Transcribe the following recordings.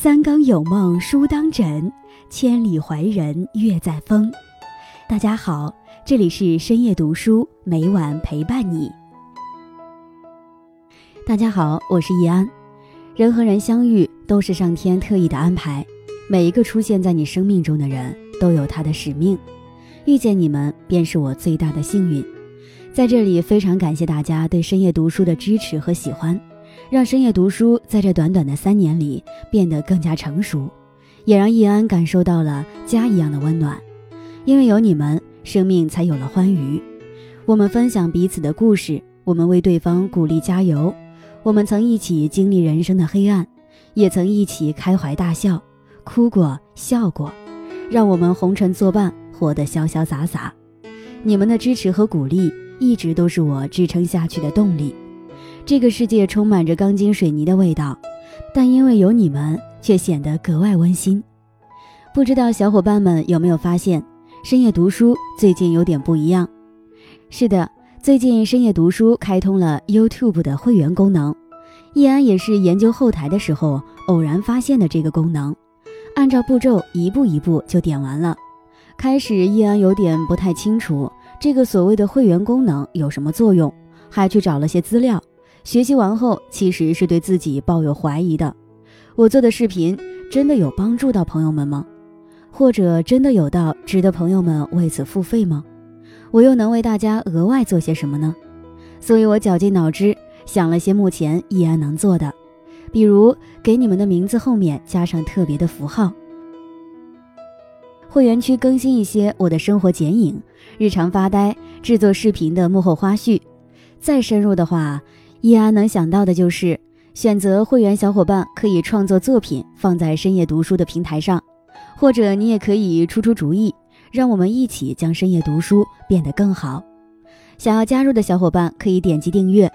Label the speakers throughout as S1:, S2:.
S1: 三更有梦书当枕，千里怀人月在风。大家好，这里是深夜读书，每晚陪伴你。大家好，我是易安。人和人相遇都是上天特意的安排，每一个出现在你生命中的人都有他的使命。遇见你们便是我最大的幸运。在这里，非常感谢大家对深夜读书的支持和喜欢。让深夜读书在这短短的三年里变得更加成熟，也让易安感受到了家一样的温暖。因为有你们，生命才有了欢愉。我们分享彼此的故事，我们为对方鼓励加油。我们曾一起经历人生的黑暗，也曾一起开怀大笑，哭过笑过，让我们红尘作伴，活得潇潇洒洒。你们的支持和鼓励，一直都是我支撑下去的动力。这个世界充满着钢筋水泥的味道，但因为有你们，却显得格外温馨。不知道小伙伴们有没有发现，深夜读书最近有点不一样？是的，最近深夜读书开通了 YouTube 的会员功能。易安也是研究后台的时候偶然发现的这个功能，按照步骤一步一步就点完了。开始易安有点不太清楚这个所谓的会员功能有什么作用，还去找了些资料。学习完后，其实是对自己抱有怀疑的。我做的视频真的有帮助到朋友们吗？或者真的有到值得朋友们为此付费吗？我又能为大家额外做些什么呢？所以我绞尽脑汁想了些目前依然能做的，比如给你们的名字后面加上特别的符号，会员区更新一些我的生活剪影、日常发呆、制作视频的幕后花絮。再深入的话。易安能想到的就是选择会员小伙伴可以创作作品放在深夜读书的平台上，或者你也可以出出主意，让我们一起将深夜读书变得更好。想要加入的小伙伴可以点击订阅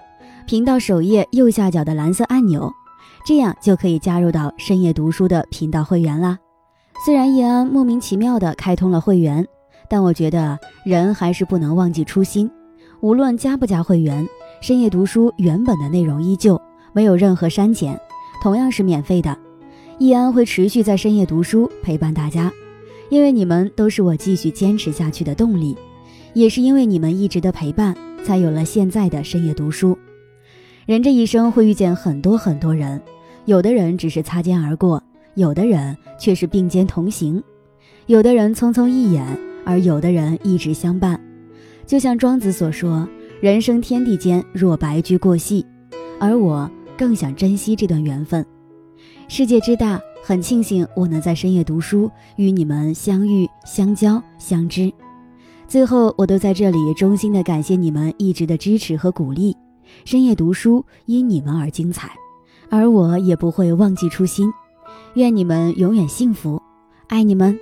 S1: 频道首页右下角的蓝色按钮，这样就可以加入到深夜读书的频道会员啦。虽然易安莫名其妙的开通了会员，但我觉得人还是不能忘记初心，无论加不加会员。深夜读书原本的内容依旧没有任何删减，同样是免费的。易安会持续在深夜读书陪伴大家，因为你们都是我继续坚持下去的动力，也是因为你们一直的陪伴，才有了现在的深夜读书。人这一生会遇见很多很多人，有的人只是擦肩而过，有的人却是并肩同行，有的人匆匆一眼，而有的人一直相伴。就像庄子所说。人生天地间，若白驹过隙，而我更想珍惜这段缘分。世界之大，很庆幸我能在深夜读书与你们相遇、相交、相知。最后，我都在这里衷心的感谢你们一直的支持和鼓励。深夜读书因你们而精彩，而我也不会忘记初心。愿你们永远幸福，爱你们。